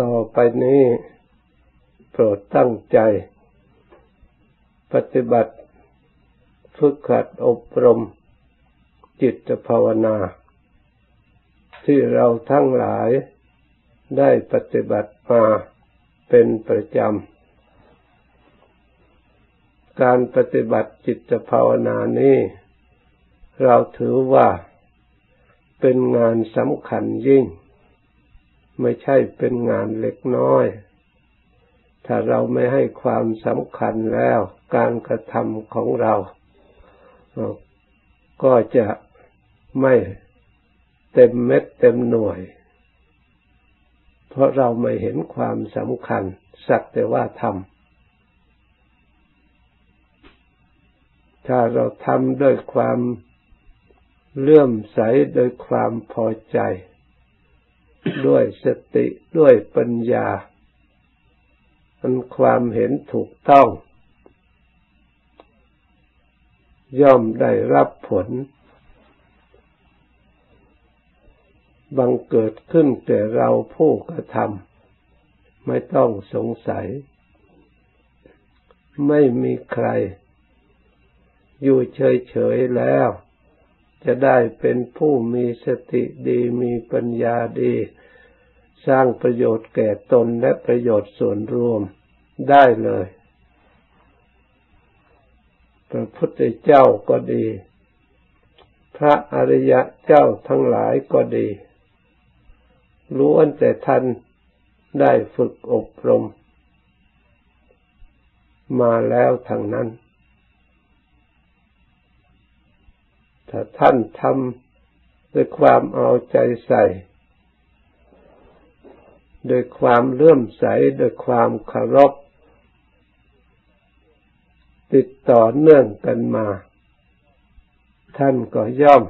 ต่อไปนี้โปรดตั้งใจ ปฏิบัติฝึกขัดอบรม จิตภาวนา ที่เราทั้งหลายได้ปฏิบัติมาเป็นประจำ การปฏิบัติจิตภาวนานี้ เราถือว่าเป็นงานสำคัญยิ่ง ไม่ใช่เป็นงานเล็กน้อย ถ้าเราไม่ให้ความสำคัญแล้ว การกระทำของเรา ก็จะไม่เต็มเม็ดเต็มหน่วย เพราะเราไม่เห็นความสำคัญ สักแต่ว่าทำถ้าเราทำด้วยความเลื่อมใสโดยความพอใจ ด้วยสติด้วยปัญญาอันความเห็นถูกต้อง ย่อมได้รับผล บังเกิดขึ้นแต่เราผู้กระทำไม่ต้องสงสัย ไม่มีใคร อยู่เฉยๆแล้ว จะได้เป็นผู้มีสติดีมีปัญญาดี สร้างประโยชน์แก่ตนและประโยชน์ส่วนรวมได้เลย พระพุทธเจ้าก็ดี พระอริยะเจ้าทั้งหลายก็ดีล้วนแต่ท่านได้ฝึกอบรม มาแล้วทางนั้น ถ้าท่านทำด้วยความเอาใจใส่โดยความเลื่อมใสโดยความเคารพติดต่อเนื่องกันมา ท่านก็ย่อม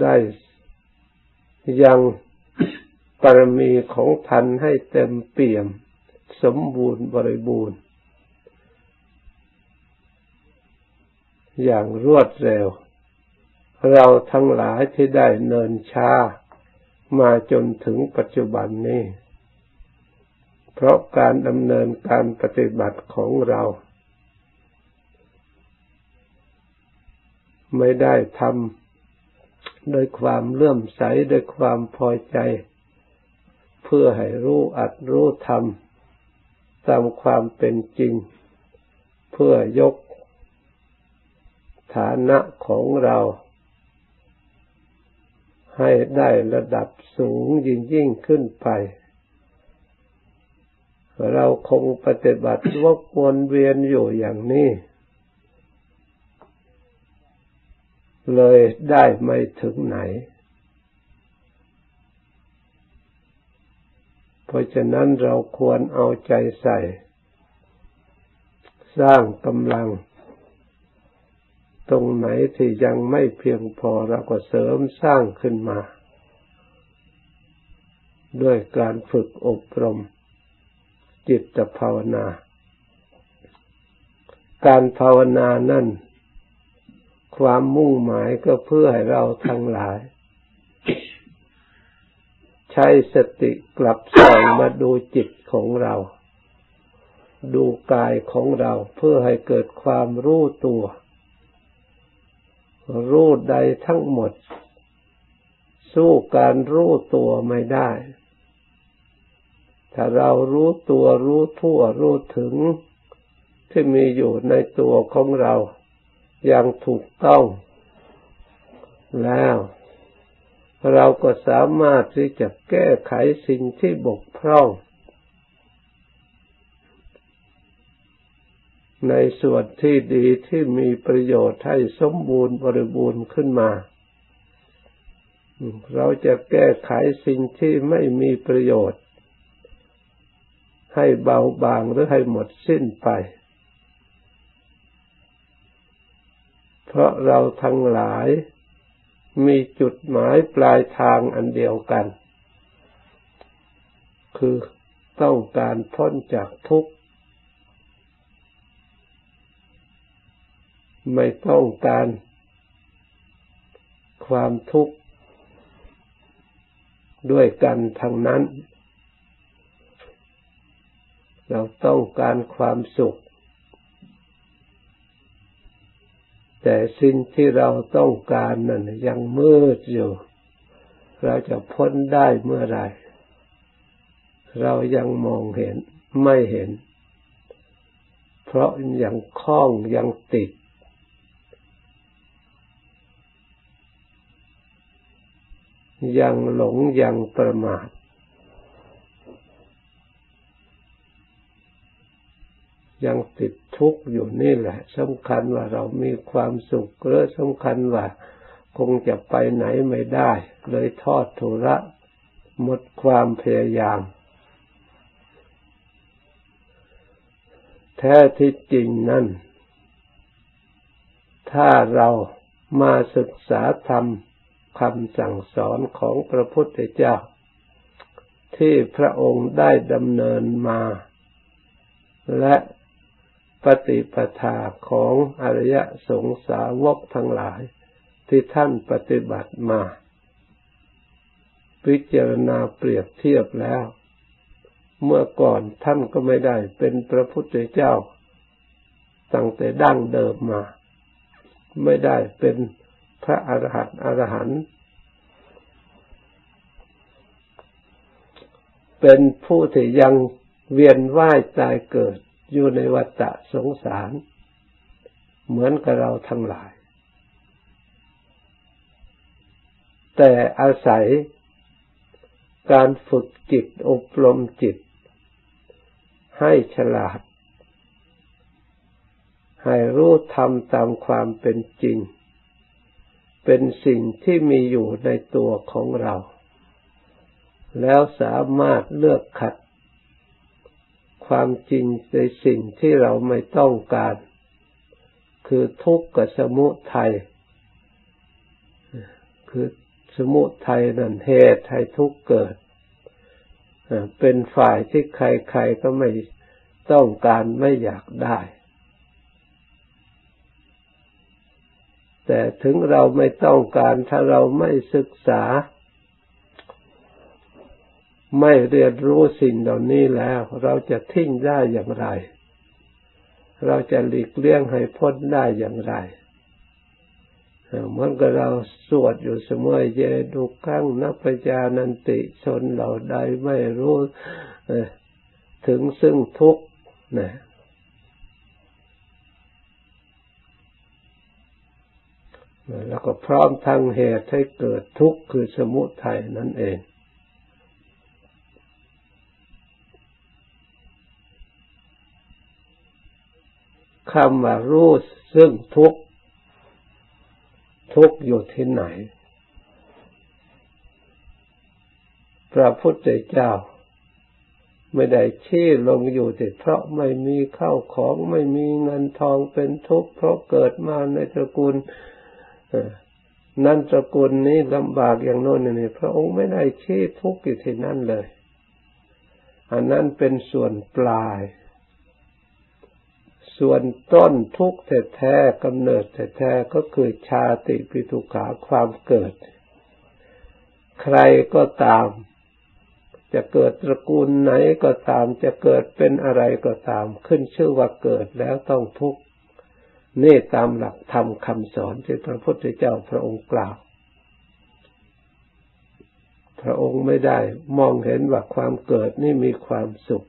ได้ยังปรมีของท่านให้เต็มเปี่ยม สมบูรณ์บริบูรณ์ อย่างรวดเร็ว เราทั้งหลายที่ได้เนินช้ามาจนถึงปัจจุบันนี้ เพราะการดำเนินการปฏิบัติของเรา ไม่ได้ทำโดยความเลื่อมใสโดยความพอใจ เพื่อให้รู้อัดรู้ทำตามความเป็นจริง เพื่อยก ฐานะของเรา ให้ได้ระดับสูงยิ่งยิ่งขึ้นไป เราคงปฏิบัติวกวนเวียนอยู่อย่างนี้ เลยได้ไม่ถึงไหน เพราะฉะนั้นเราควรเอาใจใส่ สร้างกำลัง ตรงไหนที่ยังไม่เพียงพอเราก็เสริมสร้างขึ้นมา ด้วยการฝึกอบรม จิตภาวนา การภาวนานั่น ความมุ่งหมายก็เพื่อให้เราทั้งหลาย ใช้สติกลับส่องมาดูจิตของเรา ดูกายของเราเพื่อให้เกิดความรู้ตัว รู้ใดทั้งหมด สู้การรู้ตัวไม่ได้ ถ้าเรารู้ตัวรู้ทั่วรู้ถึงที่มีอยู่ในตัวของเราอย่างถูกต้อง แล้ว เราก็สามารถที่จะแก้ไขสิ่งที่บกพร่อง ในส่วนที่ดีที่มีประโยชน์ให้สมบูรณ์บริบูรณ์ขึ้นมา เราจะแก้ไขสิ่งที่ไม่มีประโยชน์ ให้เบาบางหรือให้หมดสิ้นไป เพราะเราทั้งหลายมีจุดหมายปลายทางอันเดียวกัน คือต้องการพ้นจากทุกข์ ไม่ต้องการความทุกข์ด้วยกันทั้งนั้น เราต้องการความสุข แต่สิ่งที่เราต้องการนั้นยังมืดอยู่ เราจะพ้นได้เมื่อไรเรายังมองเห็นไม่เห็น เพราะยังคล้องยังติด ยังหลงยังประมาทยังติดทุกข์อยู่นี่แหละสำคัญว่าเรามีความสุขหรือสำคัญว่า คงจะไปไหนไม่ได้ เลยทอดทุระหมดความพยายาม แท้ที่จริงนั่นถ้าเรามาศึกษาธรรม คำสั่งสอนของพระพุทธเจ้า ที่พระองค์ได้ดำเนินมา และปฏิปทาของอริยสงสาวกทั้งหลาย ที่ท่านปฏิบัติมา พิจารณาเปรียบเทียบแล้ว เมื่อก่อนท่านก็ไม่ได้เป็นพระพุทธเจ้าตั้งแต่ดั้งเดิมมา ไม่ได้เป็น ระอรหันต์อรหันต์เป็นผู้ที่ยังเวียนว่ายตายเกิดอยู่ในวัฏสงสาร เหมือนกับเราทั้งหลาย แต่อาศัยการฝึกจิตอบรมจิต ให้ฉลาด ให้รู้ธรรมตามความเป็นจริง เป็นสิ่งที่มีอยู่ในตัวของเรา แล้วสามารถเลือกขัด ความจริงในสิ่งที่เราไม่ต้องการ คือทุกข์กับสมุทัยคือสมุทัยนั่นเหตุให้ทุกข์เกิด เป็นฝ่ายที่ใครๆก็ไม่ต้องการไม่อยากได้ แต่ถึงเราไม่ต้องการถ้าเราไม่ศึกษา ไม่เรียนรู้สิ่งเหล่านี้แล้ว เราจะทิ้งได้อย่างไร เราจะหลีกเลี่ยงให้พ้นได้อย่างไรเหมือนกับเราสวดอยู่เสมอเยดุขังนัพยานันติชนเหล่าใดไม่รู้ถึงซึ่งทุกข์นะ แล้วก็พร้อมทางเหตุให้เกิดทุกข์คือสมุทัยนั่นเองคำว่ารู้ซึ่งทุกข์ทุกข์อยู่ที่ไหน พระพุทธเจ้า ไม่ได้ชี้ลงอยู่แต่เพราะไม่มีข้าวของไม่มีเงินทองเป็นทุกข์เพราะเกิดมาในตระกูล นั่นตระกูลนี้ลำบากอย่างโน้นนี่พระองค์ไม่ได้ชี้ทุกข์อยู่ที่นั่นเลย อันนั้นเป็นส่วนปลาย ส่วนต้นทุกข์แท้ๆกำเนิดแท้ๆก็คือชาติปิทุขาความเกิด ใครก็ตาม จะเกิดตระกูลไหนก็ตาม จะเกิดเป็นอะไรก็ตาม ขึ้นชื่อว่าเกิดแล้วต้องทุกข์ นี่ตามหลักธรรมคำสอนที่พระพุทธเจ้าพระองค์กล่าว พระองค์ไม่ได้มองเห็นว่าความเกิดนี่มีความสุข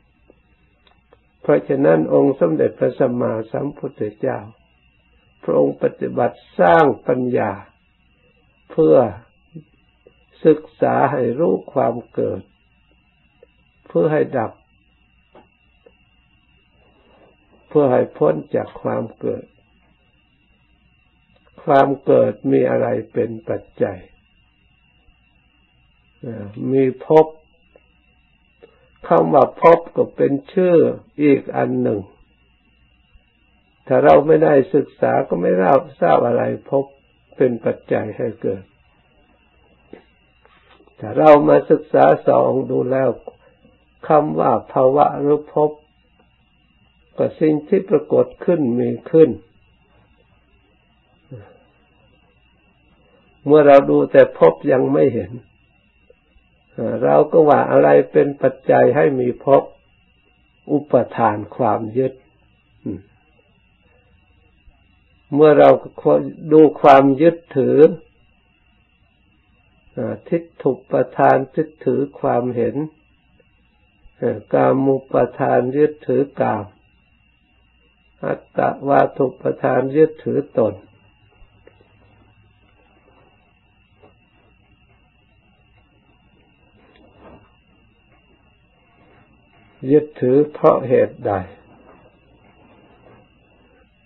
เพราะฉะนั้นองค์สมเด็จพระสัมมาสัมพุทธเจ้า พระองค์ปฏิบัติสร้างปัญญา เพื่อศึกษาให้รู้ความเกิด เพื่อให้ดับ เพื่อให้พ้นจากความเกิด ความเกิดมีอะไรเป็นปัจจัย มีภพคำว่าพบก็เป็นชื่ออีกอันหนึ่ง ถ้าเราไม่ได้ศึกษาก็ไม่ราบทราบอะไรพบเป็นปัจจัยให้เกิด ถ้าเรามาศึกษาสองดูแล้วคำว่าภาวะหรือพบก็สิ่งที่ปรากฏขึ้นมีขึ้น เมื่อเราดูแต่พบยังไม่เห็น เราก็ว่าอะไรเป็นปัจจัยให้มีภพอุปทานความยึด เมื่อเราดูความยึดถือทิฏฐุปทานยึดถือความเห็นกามุปทานยึดถือกามอัตตวาทุปทานยึดถือตน ยึดถือเพราะเหตุใด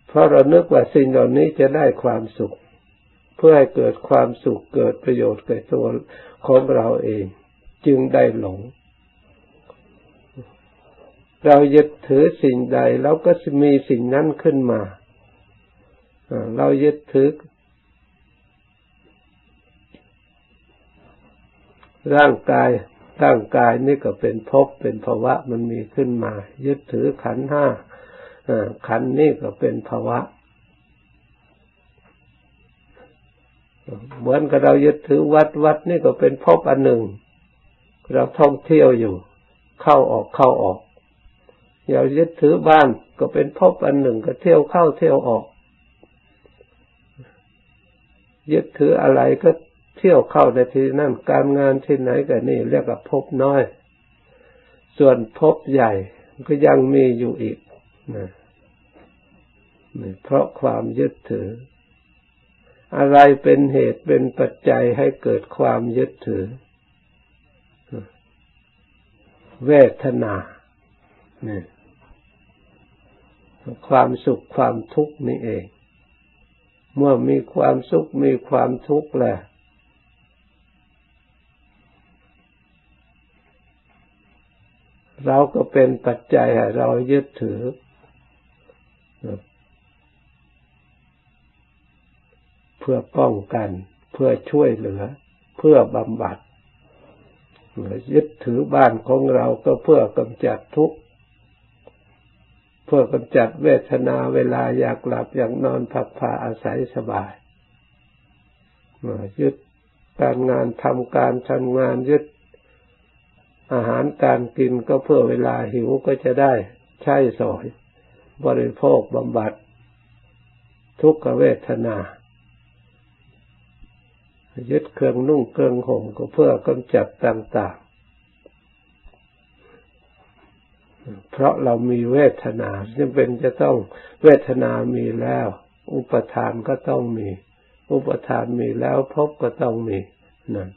เพราะเรานึกว่าสิ่งเหล่านี้จะได้ความสุข เพื่อให้เกิดความสุขเกิดประโยชน์แก่ตัวของเราเอง จึงได้หลง เรายึดถือสิ่งใดเราก็มีสิ่งนั้นขึ้นมา เรายึดถือร่างกาย ร่างกายนี่ก็เป็นภพเป็นภาวะมันมีขึ้นมา ยึดถือขันห้าขันนี่ก็เป็นภาวะ เหมือนกับเรายึดถือวัดวัดนี่ก็เป็นภพอันหนึ่ง เราท่องเที่ยวอยู่ เข้าออกเข้าออกอย่ายึดถือบ้านก็เป็นภพอันหนึ่ง ก็เที่ยวเข้าเที่ยวออก ยึดถืออะไรก็ ที่ยวเข้าในที่นั่นการงานที่ไหนก็นี่เรียกว่าพบน้อย ส่วนพบใหญ่ก็ยังมีอยู่อีกนะเพราะความยึดถือ อะไรเป็นเหตุเป็นปัจจัยให้เกิดความยึดถือ เวทนาเนี่ยความสุขความทุกข์นี่เอง เมื่อมีความสุขมีความทุกข์แหล้ว เราก็เป็นปัจจัยให้เรายึดถือ เพื่อป้องกัน เพื่อช่วยเหลือ เพื่อบำบัดยึดถือบ้านของเราก็เพื่อกำจัดทุกข์เพื่อกำจัดเวทนาเวลาอยากหลับอยากนอนพักผ่าอาศัยสบายยึดการงานทำการทำงานยึด อาหารการกินก็เพื่อเวลาหิวก็จะได้ใช้สอย บริโภคบำบัด ทุกขเวทนายึดเครื่องนุ่งเครื่องห่มก็เพื่อกำจัดต่างๆ เพราะเรามีเวทนาจึงเป็นจะต้องเวทนามีแล้ว อุปทานก็ต้องมี อุปทานมีแล้วพบก็ต้องมีนั่น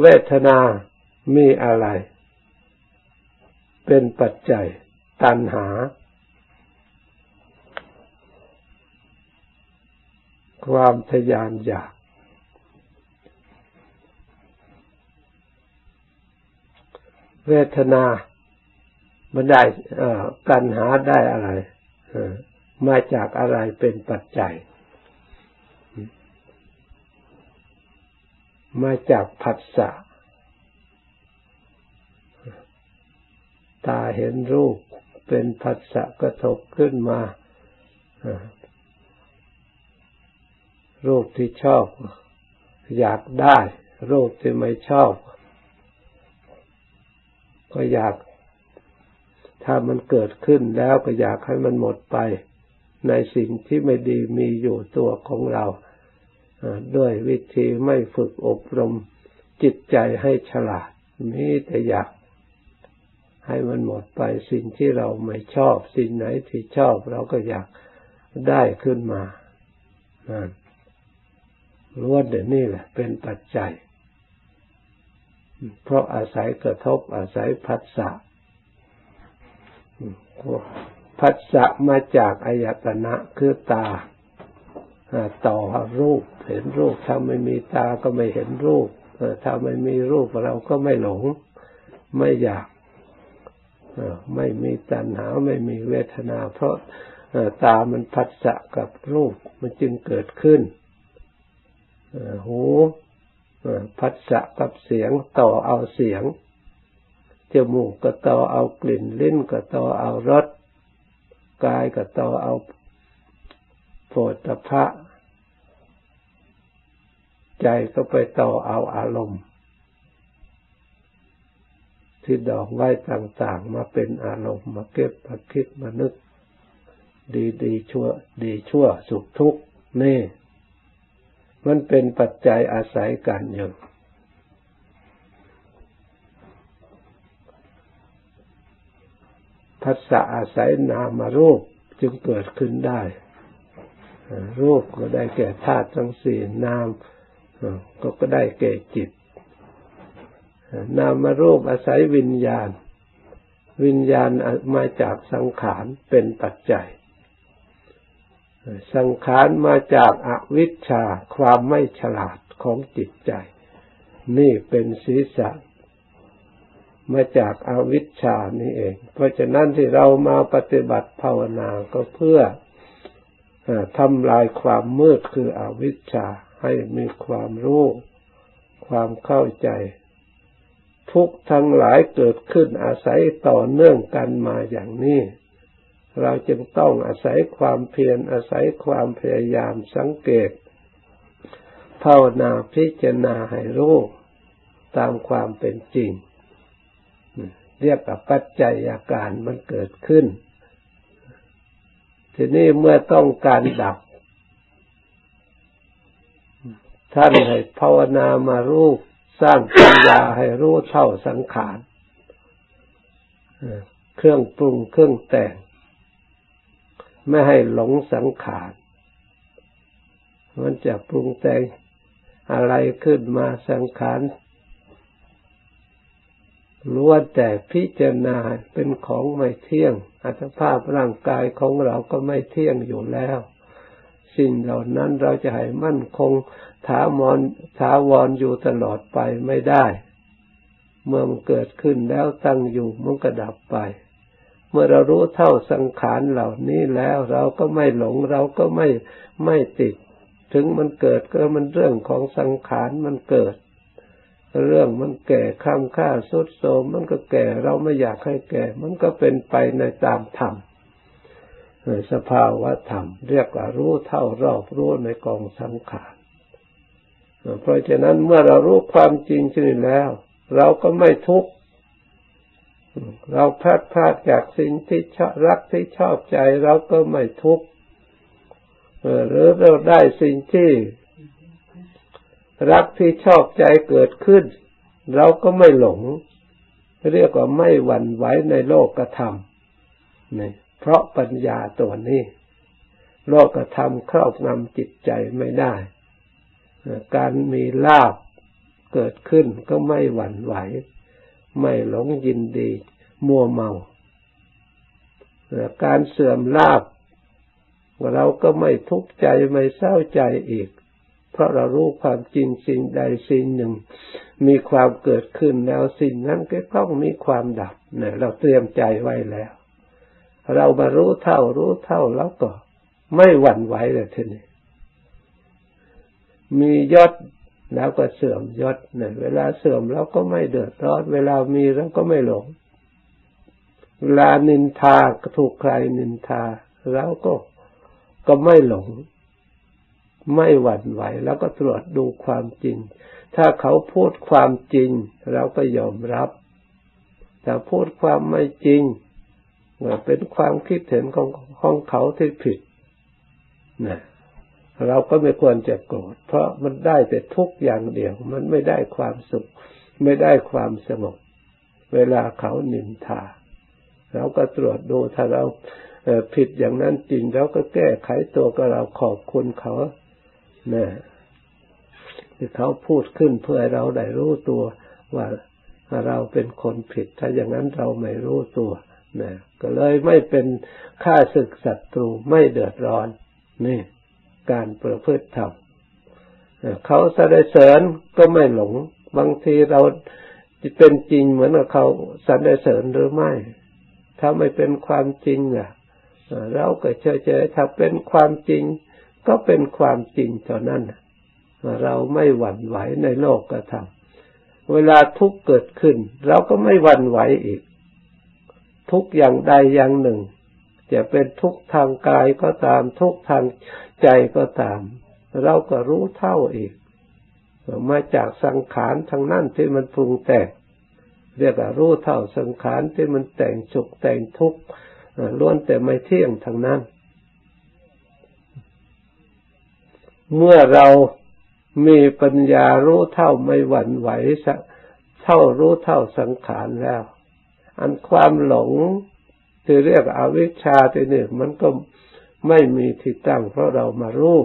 เวทนา มีอะไร เป็นปัจจัย ตัณหา ความทยานอยาก เวทนา มันได้ตัณหาได้อะไรมาจากอะไรเป็นปัจจัย มาจากผัสสะ ตาเห็นรูปเป็นผัสสะกระทบขึ้นมา รูปที่ชอบ อยากได้ รูปที่ไม่ชอบ ก็อยาก ถ้ามันเกิดขึ้นแล้วก็อยากให้มันหมดไป ในสิ่งที่ไม่ดีมีอยู่ตัวของเราด้วยวิธีไม่ฝึกอบรมจิตใจให้ฉลาด มีแต่อยาก ให้มันหมดไปสิ่งที่เราไม่ชอบ สิ่งไหนที่ชอบเราก็อยากได้ขึ้นมานั่นล้วนเดี๋ยวนี้แหละ เป็นปัจจัย เพราะอาศัยกระทบอาศัยพัสสะพัสสะมาจากอายตนะคือตาต่อรูป เห็นรูปถ้าไม่มีตาก็ไม่เห็นรูปถ้าไม่มีรูปเราก็ไม่หลง ไม่อยาก ไม่มีตัณหาไม่มีเวทนา เพราะตามันผัสสะกับรูปมันจึงเกิดขึ้นหูผัสสะกับเสียงต่อเอาเสียงจมูกก็ต่อเอากลิ่นลิ้นก็ต่อเอารสกายก็ต่อเอาโผฏฐะใจก็ไปต่อเอาอารมณ์ ที่ดองไว้ต่าง ๆ มาเป็นอารมณ์มาเก็บมาคิดมานึก ดีดีชั่ว ดีชั่วสุขทุกข์นี่ มันเป็นปัจจัยอาศัยกันอยู่ภาษาอาศัยนามารูปจึงเกิดขึ้นได้ รูปก็ได้แก่ธาตุทั้งสี่นามก็ก็ได้แก่จิต นามารูปอาศัยวิญญาณ วิญญาณมาจากสังขารเป็นปัจจัย สังขารมาจากอาวิชชาความไม่ฉลาดของจิตใจ นี่เป็นศีรษะมาจากอาวิชชานี่เอง เพราะฉะนั้นที่เรามาปฏิบัติภาวนาก็เพื่อทำลายความมืดคืออวิชชาให้มีความรู้ ความเข้าใจ ทุกทั้งหลายเกิดขึ้นอาศัยต่อเนื่องกันมาอย่างนี้ เราจึงต้องอาศัยความเพียรอาศัยความพยายามสังเกตภาวนาพิจารณาให้รู้ตามความเป็นจริง เรียกว่าปัจจัยอาการมันเกิดขึ้น ทีนี้เมื่อต้องการดับ ท่านให้ภาวนามารูป สร้างปัญญาให้รู้เท่าสังขารเครื่องปรุงเครื่องแต่ง ไม่ให้หลงสังขารมันจะปรุงแต่งอะไรขึ้นมาสังขารล้วนแต่พิจารณาเป็นของไม่เที่ยง อัตภาพร่างกายของเราก็ไม่เที่ยงอยู่แล้ว สิ่งเหล่านั้นเราจะให้มั่นคงถาวรถาวรอยู่ตลอดไปไม่ได้ เมื่อมันเกิดขึ้นแล้วตั้งอยู่มันก็ดับไป เมื่อเรารู้เท่าสังขารเหล่านี้แล้วเราก็ไม่หลงเราก็ไม่ไม่ติด ถึงมันเกิดก็มันเรื่องของสังขารมันเกิด เรื่องมันแก่ข้ามค่าสุดโสมมันก็แก่เราไม่อยากให้แก่ มันก็เป็นไปในตามธรรม สภาวะธรรม เรียกว่ารู้เท่ารอบรู้ในกองสังขารเพราะฉะนั้นเมื่อเรารู้ความจริงชนิดแล้ว เราก็ไม่ทุกข์เราพลาดพลาดจากสิ่งที่ชอบรักที่ชอบใจเราก็ไม่ทุกข์หรือเราได้สิ่งที่รักที่ชอบใจเกิดขึ้น เราก็ไม่หลง เรียกว่าไม่หวั่นไหวในโลกธรรมนี่เพราะปัญญาตัวนี้ โลกธรรมครอบงำจิตใจไม่ได้ การมีลาบเกิดขึ้นก็ไม่หวั่นไหว ไม่หลงยินดี มัวเมาการเสื่อมลาบเราก็ไม่ทุกข์ใจไม่เศร้าใจอีก เพราะเรารู้ความจริงสิ่งใดสิ่งหนึ่ง มีความเกิดขึ้นแล้วสิ่งนั้นก็ต้องมีความดับเนี่ยเราเตรียมใจไว้แล้ว เรามารู้เท่ารู้เท่าแล้วก็ ไม่หวั่นไหวเลยทีนี้มียศแล้วก็เสื่อมยศเนี่ยเวลาเสื่อมเราก็ไม่เดือดร้อนเวลามีเราก็ไม่หลง เวลานินทาถูกใครนินทาเราก็ก็ไม่หลง ไม่หวั่นไหว แล้วก็ตรวจดูความจริง ถ้าเขาพูดความจริง เราก็ยอมรับ แต่พูดความไม่จริง เป็นความคิดเห็นของของเขาที่ผิดนะเราก็ไม่ควรจะโกรธเพราะมันได้แต่ทุกอย่างเดียว มันไม่ได้ความสุข ไม่ได้ความสงบเวลาเขานินทาเราก็ตรวจดูถ้าเราผิดอย่างนั้นจริงเราก็แก้ไขตัวก็เราขอบคุณเขานะที่เขาพูดขึ้นเพื่อเราได้รู้ตัวว่าเราเป็นคนผิด ถ้าอย่างนั้นเราไม่รู้ตัว นะก็เลยไม่เป็นค่าศึกศัตรูไม่เดือดร้อนนี่การประพฤติธรรมเขาสรรเสริญก็ไม่หลง บางทีเราเป็นจริงเหมือนกับเขาสรรเสริญหรือไม่ ถ้าไม่เป็นความจริงอะเราก็เฉยๆถ้าเป็นความจริง ก็เป็นความจริงเท่านั้นเราไม่หวั่นไหวในโลกกระทำเวลาทุกข์เกิดขึ้น เราก็ไม่หวั่นไหวอีก ทุกอย่างใดอย่างหนึ่ง จะเป็นทุกทางกายก็ตามทุกทางใจก็ตาม เราก็รู้เท่าอีกมาจากสังขารทางนั้นที่มันปรุงแต่งเรียกว่ารู้เท่าสังขารที่มันแต่งสุขแต่งทุกข์ล้วนแต่ไม่เที่ยงทางนั้น เมื่อเรามีปัญญารู้เท่าไม่หวั่นไหวเท่ารู้เท่าสังขารแล้ว อันความหลงที่เรียกอวิชชาที่นี่มันก็ไม่มีที่ตั้ง เพราะเรามารู้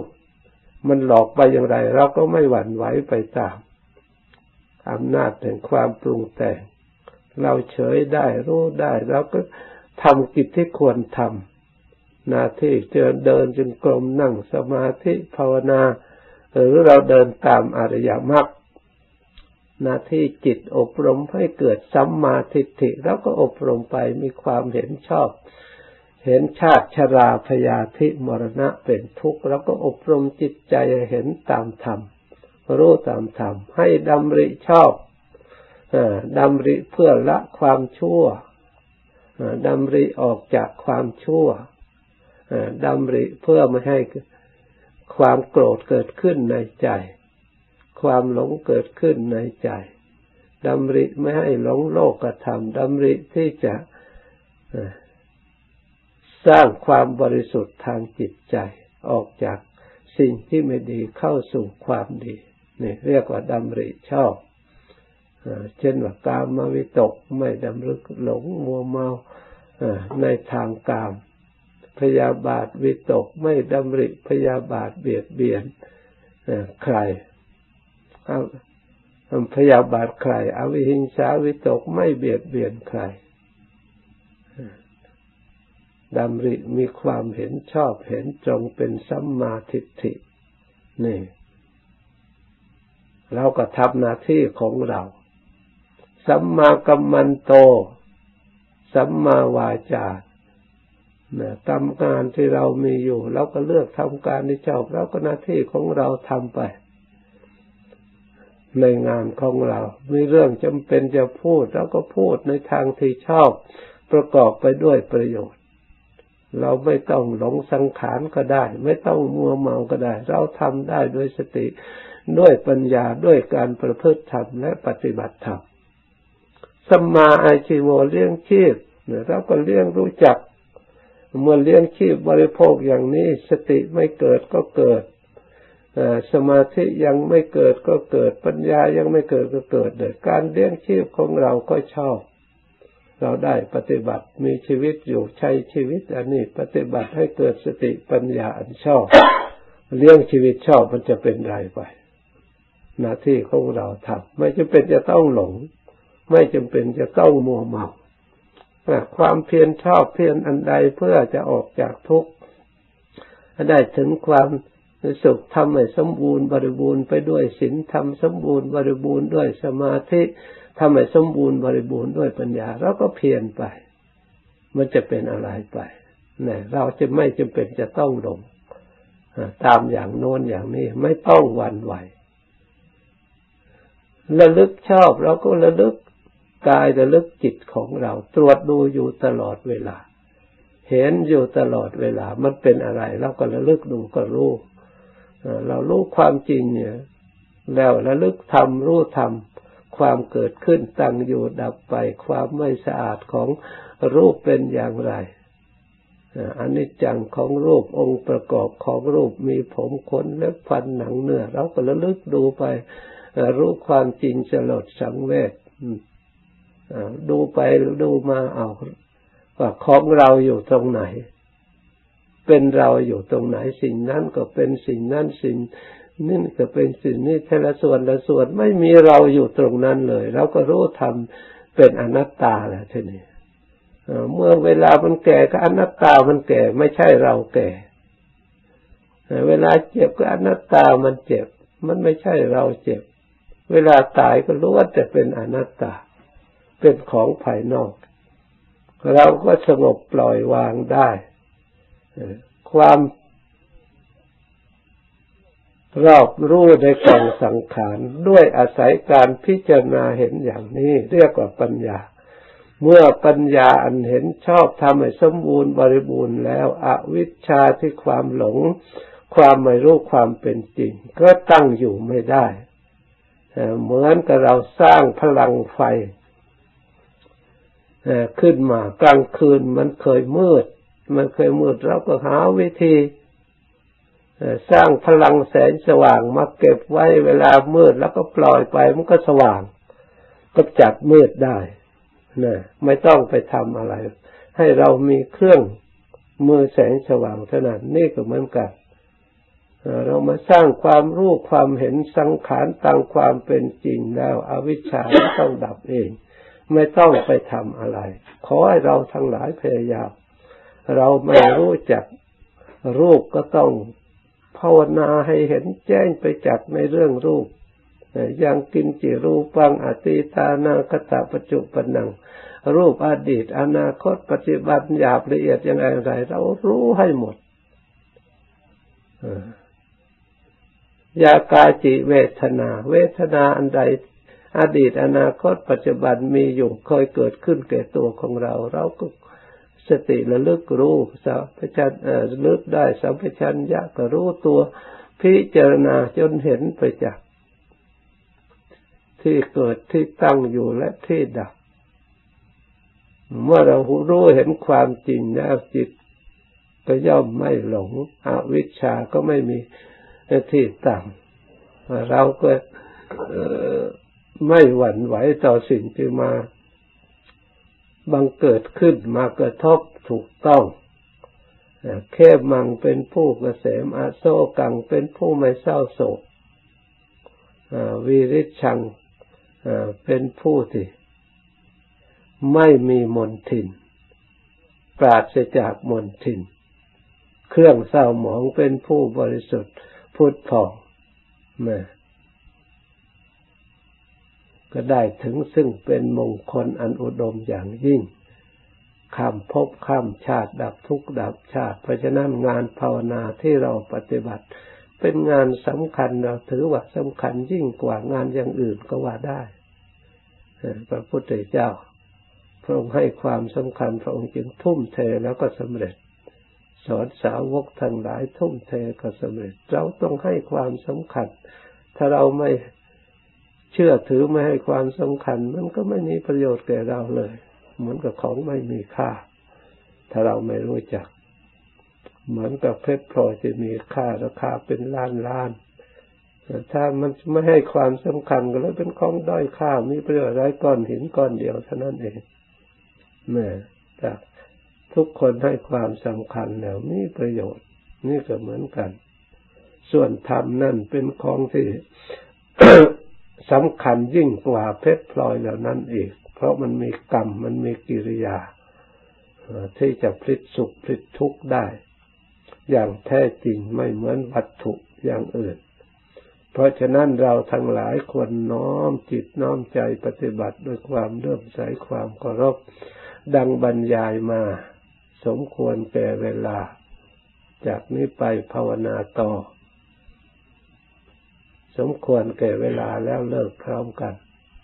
มันหลอกไปอย่างไร เราก็ไม่หวั่นไหวไปตามอำนาจแห่งความปรุงแต่ง เราเฉยได้รู้ได้เราก็ทำกิจที่ควรทำหน้าที่เจอเดินจนกรมนั่งสมาธิภาวนา หรือเราเดินตามอริยมรรค หน้าที่จิตอบรมให้เกิดสัมมาทิฏฐิแล้วก็อบรมไปมีความเห็นชอบ เห็นชาติชราพยาธิมรณะเป็นทุกข์แล้วก็อบรมจิตใจเห็นตามธรรมรู้ตามธรรมให้ดำริชอบดำริเพื่อละความชั่วดำริออกจากความชั่วดำริเพื่อไม่ให้ความโกรธเกิดขึ้นในใจ ความหลงเกิดขึ้นในใจดำริไม่ให้หลงโลกกระทำดำริที่จะสร้างความบริสุทธิ์ทางจิตใจออกจากสิ่งที่ไม่ดีเข้าสู่ความดีนี่เรียกว่าดำริชอบเช่นว่ากามมาวิตกไม่ดำรึกหลงมัวเมาในทางกาม พยาบาทวิตกไม่ดำริพยาบาทเบียดเบียนใคร พยาบาทใครอวิหิงสาวิตกไม่เบียดเบียนใครดำริมีความเห็นชอบเห็นตรงเป็นสัมมาทิฏฐินี่เราก็ทำหน้าที่ของเรา สัมมากัมมันโต สัมมาวาจานะทำงานที่เรามีอยู่ เราก็เลือกทำการที่ชอบเราก็หน้าที่ของเราทำไป ในงานของเรามีเรื่องจำเป็นจะพูดเราก็พูดในทางที่ชอบ ประกอบไปด้วยประโยชน์ เราไม่ต้องหลงสังขารก็ได้ ไม่ต้องมัวเมาก็ได้ เราทำได้ด้วยสติ ด้วยปัญญาด้วยการประพฤติธรรมและปฏิบัติธรรมสมมาอาชีโวเลี้ยงชีพเราก็เลี้ยงรู้จักเมื่อเลี้ยงชีพบริโภคอย่างนี้ สติไม่เกิดก็เกิด สมาธิยังไม่เกิดก็เกิดปัญญายังไม่เกิดก็เกิดเลยการเลี้ยงชีพของเราก็ชอบ เราได้ปฏิบัติมีชีวิตอยู่ใช้ชีวิต อันนี้ปฏิบัติให้เกิดสติปัญญาอันชอบ เลี้ยงชีวิตชอบมันจะเป็นไรไป หน้าที่ของเราทำไม่จำเป็นจะต้องหลง ไม่จำเป็นจะต้องมัวเมาความเพียรชอบเพียรอันใดเพื่อจะออกจากทุกข์ได้ถึงความ สุขทำให้สมบูรณ์บริบูรณ์ไปด้วยศีลทำสมบูรณ์บริบูรณ์ด้วยสมาธิทำให้สมบูรณ์บริบูรณ์ด้วยปัญญาเราก็เพียรไป มันจะเป็นอะไรไปเนี่ยเราจะไม่จำเป็นจะต้องลงตามอย่างโน้นอย่างนี้ไม่ต้องหวั่นไหวระลึกชอบเราก็ระลึกกายระลึกจิตของเรา ตรวจดูอยู่ตลอดเวลา เห็นอยู่ตลอดเวลา มันเป็นอะไร เราก็ระลึกดูก็รู้ เรารู้ความจริงเนี่ย แล้วระลึกทำรู้ทำความเกิดขึ้นตั้งอยู่ดับไป ความไม่สะอาดของรูปเป็นอย่างไรอันนี้จังของรูปองค์ประกอบของรูปมีผมขนเล็บฟันหนังเนื้อเราก็ระลึกดูไป รู้ความจริงสลดสังเวชดูไปดูมาเอาว่าของเราอยู่ตรงไหน เป็นเราอยู่ตรงไหนสิ่งนั้นก็เป็นสิ่งนั้นสิ่งนี่ก็เป็นสิ่งนี้แต่ละส่วนละส่วนไม่มีเราอยู่ตรงนั้นเลยเราก็รู้ทำเป็นอนัตตาแหละทีนี้เมื่อเวลามันแก่ก็อนัตตามันแก่ ไม่ใช่เราแก่ เวลาเจ็บก็อนัตตามันเจ็บ มันไม่ใช่เราเจ็บ เวลาตายก็รู้ว่าแต่เป็นอนัตตา เป็นของภายนอก เราก็สงบปล่อยวางได้ ความรอบรู้ในกองสังขารด้วยอาศัยการพิจารณาเห็นอย่างนี้เรียกว่าปัญญา เมื่อปัญญาอันเห็นชอบทำให้สมบูรณ์บริบูรณ์แล้วอวิชชาที่ความหลง ความไม่รู้ความเป็นจริง ก็ตั้งอยู่ไม่ได้เหมือนกับเราสร้างพลังไฟขึ้นมากลางคืนมันเคยมืด มันเคยมืดเราก็หาวิธีสร้างพลังแสงสว่างมาเก็บไว้เวลามืดแล้วก็ปล่อยไปมันก็สว่าง ก็จับมืดได้นะไม่ต้องไปทำอะไร ให้เรามีเครื่องมือแสงสว่างเท่านั้นนี่ก็เหมือนกันเรามาสร้างความรู้ความเห็นสังขารตามความเป็นจริงแล้ว อวิชชาต้องดับเอง ไม่ต้องไปทำอะไร ขอให้เราทั้งหลายพยายาม เราไม่รู้จักรูปก็ต้องภาวนาให้เห็นแจ้งไปจากในเรื่องรูปอย่างกินจิรูปังอติตานาคตาปัจจุปนัง รูปอดีต อนาคตปัจจุบันหยาบละเอียดอย่างไรไรเรารู้ให้หมดยากาจิเวทนา เวทนาอันใด อดีตอนาคตปัจจุบันมีอยู่เคยเกิดขึ้นแก่ตัวของเรา เราก็ สติระลึกรู้สัมปชัญระลึกได้สัมปชัญญะก็รู้ตัวพิจารณาจนเห็นไปจากที่เกิดที่ตั้งอยู่และที่ดับ เมื่อเรารู้เห็นความจริงแล้วจิตก็ย่อมไม่หลง อวิชชาก็ไม่มีที่ต่ำเราก็ไม่หวั่นไหวต่อสิ่งที่มา บังเกิดขึ้นมากระทบถูกต้องแค่มังเป็นผู้กเกษมอาโซกังเป็นผู้ไม่เศร้าโศกวิริชังเป็นผู้ที่ไม่มีมนทิน ปราศจากมนทิน เครื่องเศร้าหมองเป็นผู้บริสุทธิ์พุทธผ่องนะ ก็ได้ถึงซึ่งเป็นมงคลอันอุดมอย่างยิ่งข้ามภพข้ามชาติดับทุกข์ดับชาติ เพราะฉะนั้นงานภาวนาที่เราปฏิบัติ เป็นงานสำคัญเราถือว่าสำคัญยิ่งกว่างานอย่างอื่นก็ว่าได้พระพุทธเจ้า พระองค์ให้ความสำคัญพระองค์จึงทุ่มเทแล้วก็สำเร็จ สอนสาวกทั้งหลายทุ่มเทก็สำเร็จ เราต้องให้ความสำคัญ ถ้าเราไม่ เชื่อถือไม่ให้ความสำคัญ มันก็ไม่มีประโยชน์แก่เราเลยเหมือนกับของไม่มีค่า ถ้าเราไม่รู้จัก เหมือนกับเพชรพลอยที่มีค่าราคาเป็นล้านล้านถ้ามันไม่ให้ความสำคัญก็เลยเป็นของด้อยค่ามีประโยชน์ไรก้อนหินก้อนเดียวเท่านั้นเองแม่แต่ทุกคนให้ความสำคัญแล้วมีประโยชน์ นี่ก็เหมือนกัน ส่วนธรรมนั่นเป็นของที่ สำคัญยิ่งกว่าเพชรพลอยเหล่านั้นอีก เพราะมันมีกรรมมันมีกิริยาที่จะพลิกสุขพลิกทุกข์ได้ อย่างแท้จริงไม่เหมือนวัตถุอย่างอื่น เพราะฉะนั้นเราทั้งหลายควรน้อมจิตน้อมใจปฏิบัติด้วยความเลื่อมใสความเคารพ ดังบรรยายมา สมควรแก่เวลา จากนี้ไปภาวนาต่อ สมควรแก่เวลาแล้วเลิกพร้อมกัน